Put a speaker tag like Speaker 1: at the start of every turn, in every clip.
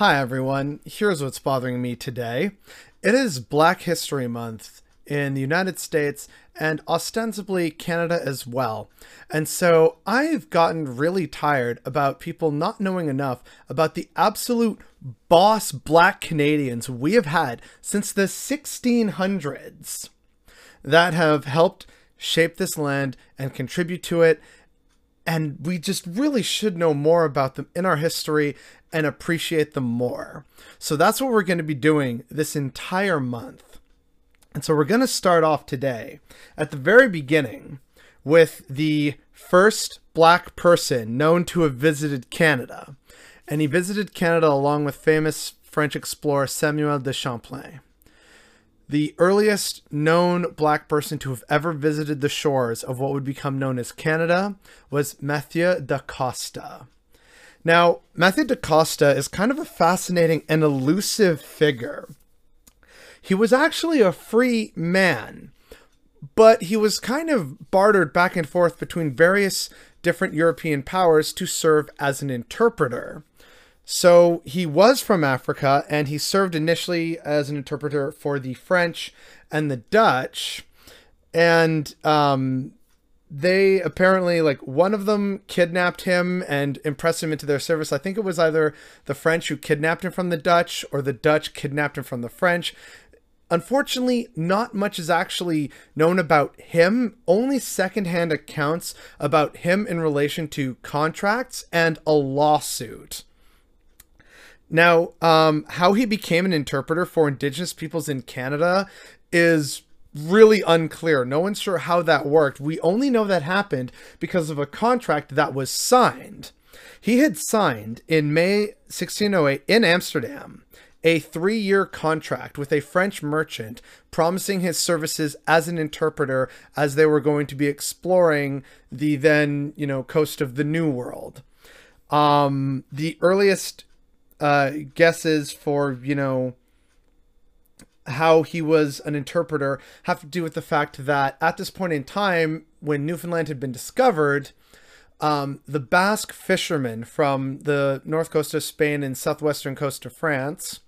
Speaker 1: Hi, everyone. Here's what's bothering me today. It is Black History Month in the United States and ostensibly Canada as well. And so I've gotten really tired about people not knowing enough about the absolute boss black Canadians we have had since the 1600s that have helped shape this land and contribute to it. And we just really should know more about them in our history and appreciate them more. So that's what we're going to be doing this entire month. And so we're going to start off today at the very beginning with the first black person known to have visited Canada. And he visited Canada along with famous French explorer Samuel de Champlain. The earliest known black person to have ever visited the shores of what would become known as Canada was Mathieu da Costa. Now, Mathieu da Costa is kind of a fascinating and elusive figure. He was actually a free man, but he was kind of bartered back and forth between various different European powers to serve as an interpreter. So he was from Africa and he served initially as an interpreter for the French and the Dutch. And um, they apparently like one of them kidnapped him and impressed him into their service. I think it was either the French who kidnapped him from the Dutch or the Dutch kidnapped him from the French. Unfortunately, not much is actually known about him, only secondhand accounts about him in relation to contracts and a lawsuit. Now, um, how he became an interpreter for Indigenous peoples in Canada is really unclear. No one's sure how that worked. We only know that happened because of a contract that was signed. He had signed in May 1608 in Amsterdam a three year contract with a French merchant promising his services as an interpreter as they were going to be exploring the then, you know, coast of the New World. Um, the earliest uh, guesses for, you know, how he was an interpreter have to do with the fact that at this point in time, when Newfoundland had been discovered, um, the Basque fishermen from the north coast of Spain and southwestern coast of France,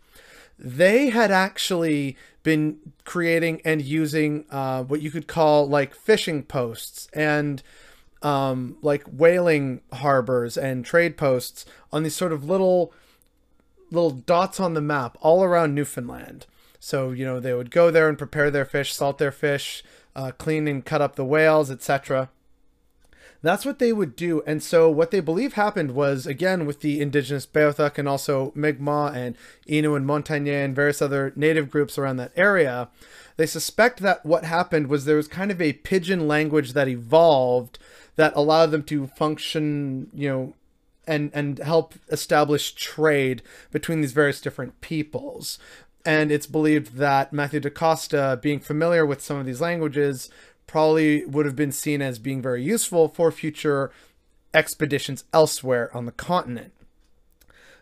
Speaker 1: they had actually been creating and using uh, what you could call like fishing posts and um, like whaling harbors and trade posts on these sort of little little dots on the map all around Newfoundland. So, you know, they would go there and prepare their fish, salt their fish, uh, clean and cut up the whales, etc. That's what they would do. And so, what they believe happened was, again, with the indigenous Beothuk and also Mi'kmaq and Innu and Montagnais and various other native groups around that area, they suspect that what happened was there was kind of a pidgin language that evolved that allowed them to function, you know, and and help establish trade between these various different peoples and it's believed that Matthew da Costa, being familiar with some of these languages, probably would have been seen as being very useful for future expeditions elsewhere on the continent.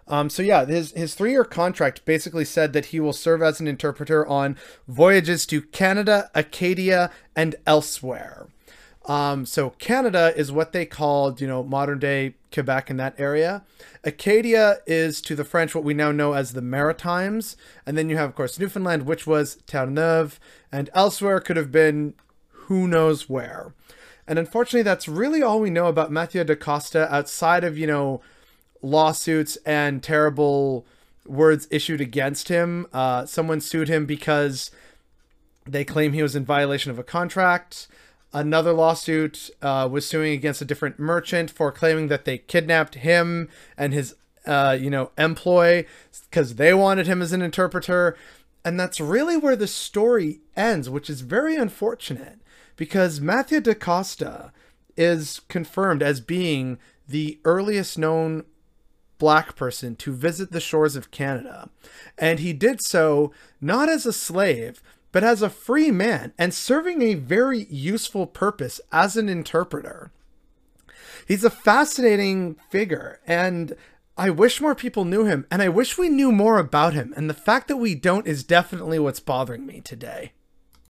Speaker 1: Um, so yeah, his his three year contract basically said that he will serve as an interpreter on voyages to Canada, Acadia, and elsewhere. Um, so Canada is what they called, you know, modern day Quebec in that area. Acadia is to the French what we now know as the Maritimes. And then you have, of course, Newfoundland, which was Terre-Neuve, and elsewhere could have been who knows where. And unfortunately, that's really all we know about Mathieu da Costa outside of, you know, lawsuits and terrible words issued against him. Uh, someone sued him because they claim he was in violation of a contract. Another lawsuit uh, was suing against a different merchant for claiming that they kidnapped him and his, uh, you know, employee because they wanted him as an interpreter. And that's really where the story ends, which is very unfortunate because Matthew da Costa is confirmed as being the earliest known black person to visit the shores of Canada. And he did so not as a slave, but as a free man and serving a very useful purpose as an interpreter. He's a fascinating figure, and I wish more people knew him, and I wish we knew more about him. And the fact that we don't is definitely what's bothering me today.